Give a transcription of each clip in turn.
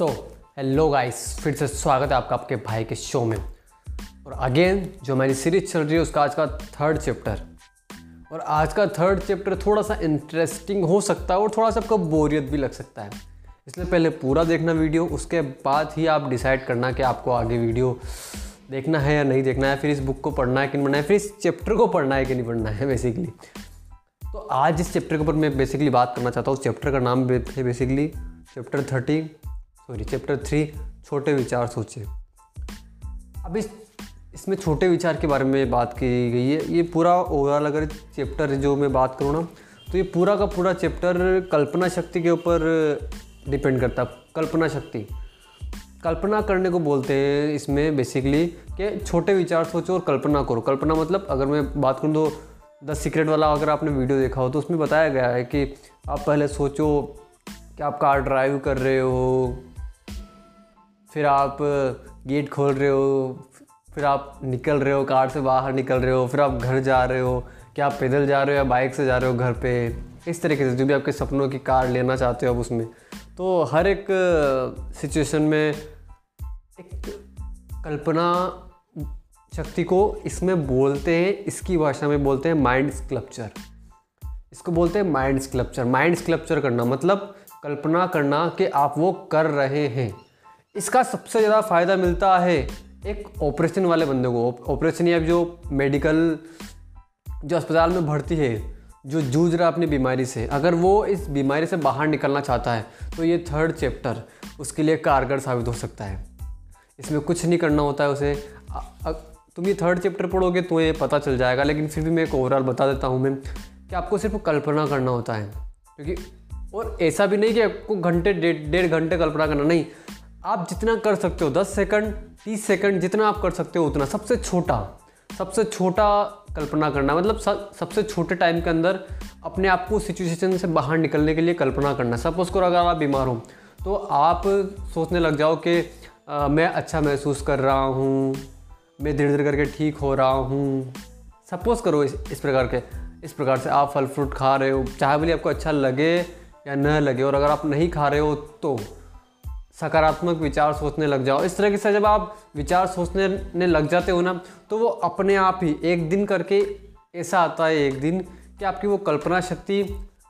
So hello guys फिर से स्वागत है आपका आपके भाई के शो में। और अगेन जो हमारी सीरीज़ चल रही है, उसका आज का थर्ड चैप्टर और आज का थर्ड चैप्टर थोड़ा सा इंटरेस्टिंग हो सकता है और थोड़ा सा आपको बोरियत भी लग सकता है। इसलिए पहले पूरा देखना वीडियो उसके बाद ही आप डिसाइड करना कि आपको आगे वीडियो देखना है या नहीं देखना है, फिर इस बुक को पढ़ना है कि नहीं पढ़ना है, फिर इस चैप्टर को पढ़ना है कि नहीं पढ़ना है बेसिकली तो आज इस चैप्टर के ऊपर मैं बेसिकली बात करना चाहता हूँ। उस चैप्टर का नाम है basically chapter thirty sorry chapter three छोटे विचार सोचे। अब इस, इसमें छोटे विचार के बारे में बात की गई है। ये पूरा ओवरऑल अगर चैप्टर जो मैं बात करूँ ना तो ये पूरा का पूरा चैप्टर कल्पना शक्ति के ऊपर डिपेंड करता। है कल्पना शक्ति। कल्पना करने को बोलते हैं इसमें बेसिकली कि छोटे विचार सोचो और कल्पना करो। कल्पना मतलब अगर मैं बात करूँ तो द सीक्रेट वाला अगर आपने वीडियो देखा हो तो उसमें बताया गया है कि आप पहले सोचो कि आप कार ड्राइव कर रहे हो फिर आप गेट खोल रहे हो, फिर आप निकल रहे हो, कार से बाहर निकल रहे हो, फिर आप घर जा रहे हो, क्या आप पैदल जा रहे हो या बाइक से जा रहे हो घर पे? इस तरीके से, जो भी आपके सपनों की कार लेना चाहते हो आप उसमें। तो हर एक सिचुएशन में एक कल्पना शक्ति को इसमें बोलते हैं, इसकी भाषा में बोलते हैं माइंड स्कल्पचर इसको बोलते हैं माइंड स्कल्पचर माइंड स्कल्पचर करना मतलब कल्पना करना कि आप वो कर रहे हैं। इसका सबसे ज़्यादा फ़ायदा मिलता है एक ऑपरेशन वाले बंदे को। ऑपरेशन या जो मेडिकल, जो अस्पताल में भर्ती है, जो जूझ रहा अपनी बीमारी से, अगर वो इस बीमारी से बाहर निकलना चाहता है तो ये थर्ड चैप्टर उसके लिए कारगर साबित हो सकता है। इसमें कुछ नहीं करना होता है उसे। तुम ये थर्ड चैप्टर पढ़ोगे तो ये पता चल जाएगा, लेकिन फिर भी मैं एक ओवरऑल बता देता हूँ मैं कि आपको सिर्फ़ कल्पना करना होता है। क्योंकि और ऐसा भी नहीं कि आपको घंटे डेढ़ घंटे कल्पना करना, नहीं। आप जितना कर सकते हो, दस सेकंड तीस सेकंड जितना आप कर सकते हो, उतना। सबसे छोटा सबसे छोटा कल्पना करना मतलब सबसे छोटे टाइम के अंदर अपने आप को सिचुएशन से बाहर निकलने के लिए कल्पना करना। सपोज़ करो, अगर आप बीमार हो तो आप सोचने लग जाओ कि मैं अच्छा महसूस कर रहा हूँ, मैं धीरे धीरे करके ठीक हो रहा हूँ। सपोज़ करो इस इस प्रकार के, इस प्रकार से आप फल फ्रूट खा रहे हो, चाहे बोलिए आपको अच्छा लगे या न लगे, और अगर आप नहीं खा रहे हो तो सकारात्मक विचार सोचने लग जाओ। इस तरीके से जब आप विचार सोचने ने लग जाते हो ना तो वो अपने आप ही एक दिन करके ऐसा आता है एक दिन कि आपकी वो कल्पना शक्ति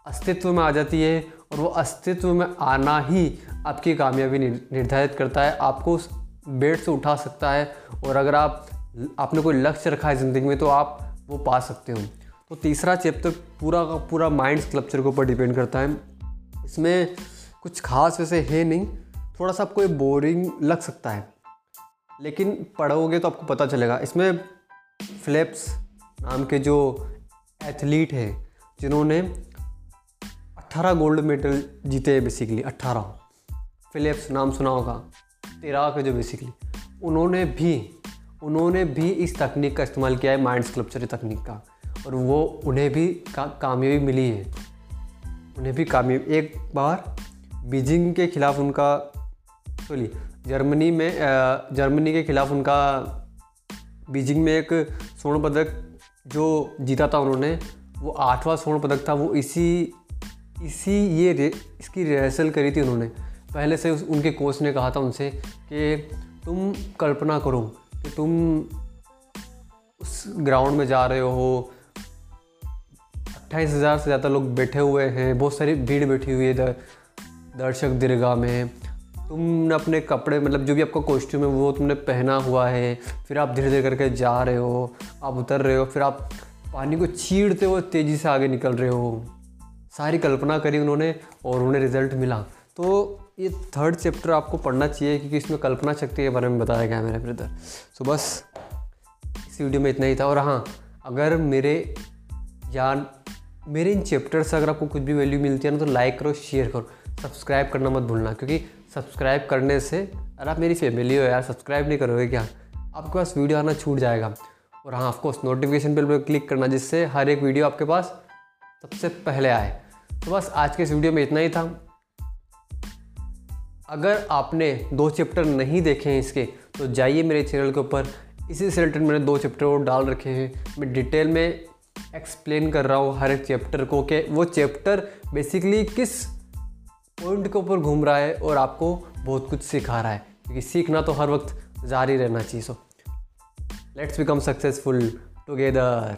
अस्तित्व में आ जाती है और वो अस्तित्व में आना ही आपकी कामयाबी निर्धारित करता है। आपको उस बेड से उठा सकता है और अगर आप आपने कोई लक्ष्य रखा है ज़िंदगी में तो आप वो पा सकते हो। तो तीसरा चैप्टर पूरा का पूरा माइंड स्कल्पचर के ऊपर डिपेंड करता है। इसमें कुछ खास वैसे है नहीं थोड़ा सा आपको ये बोरिंग लग सकता है। लेकिन पढ़ोगे तो आपको पता चलेगा। इसमें फ्लिप्स नाम के जो एथलीट हैं जिन्होंने 18 गोल्ड मेडल जीते हैं बेसिकली 18 फिलिप्स नाम सुना होगा तेराक है जो बेसिकली उन्होंने भी उन्होंने भी इस तकनीक का इस्तेमाल किया है माइंड स्कल्पचर तकनीक का। और वो उन्हें भी का, कामयाबी मिली है। उन्हें भी कामयाबी एक बार बीजिंग के खिलाफ उनका सॉरी जर्मनी में जर्मनी के खिलाफ उनका बीजिंग में एक स्वर्ण पदक जो जीता था उन्होंने वो आठवां स्वर्ण पदक था वो इसी इसी ये रे, इसकी रिहर्सल करी थी उन्होंने। पहले से उस, उनके कोच ने कहा था उनसे कि तुम कल्पना करो कि तुम उस ग्राउंड में जा रहे हो। अट्ठाईस हज़ार से ज़्यादा लोग बैठे हुए हैं बहुत सारी भीड़ बैठी हुई है दर्शक दीर्घा में। तुमने अपने कपड़े मतलब जो भी आपका कॉस्ट्यूम है, वो तुमने पहना हुआ है, फिर आप धीरे धीरे करके जा रहे हो, आप उतर रहे हो, फिर आप पानी को चीड़ते हुए तेज़ी से आगे निकल रहे हो। सारी कल्पना करी उन्होंने और उन्हें रिज़ल्ट मिला। तो ये थर्ड चैप्टर आपको पढ़ना चाहिए, क्योंकि इसमें कल्पना शक्ति के बारे में बताया गया है मेरे ब्रदर सो बस, इस वीडियो में इतना ही था। और हाँ अगर मेरे, या मेरे इन चैप्टर से अगर आपको कुछ भी वैल्यू मिलती है ना तो लाइक करो शेयर करो। सब्सक्राइब करना मत भूलना, क्योंकि सब्सक्राइब करने से अगर आप मेरी फैमिली हो यार, सब्सक्राइब नहीं करोगे क्या? आपके पास वीडियो आना छूट जाएगा। और हाँ ऑफकोर्स नोटिफिकेशन बिल पर क्लिक करना, जिससे हर एक वीडियो आपके पास सबसे पहले आए। तो बस आज के इस वीडियो में इतना ही था। अगर आपने दो चैप्टर नहीं देखे हैं इसके तो जाइए मेरे चैनल के ऊपर। इसी से रिलेटेड मैंने दो चैप्टर और डाल रखे हैं। मैं डिटेल में एक्सप्लेन कर रहा हूँ हर एक चैप्टर को कि वो चैप्टर बेसिकली किस पॉइंट के ऊपर घूम रहा है और आपको बहुत कुछ सिखा रहा है। क्योंकि सीखना तो हर वक्त जारी रहना चाहिए। So let's become successful together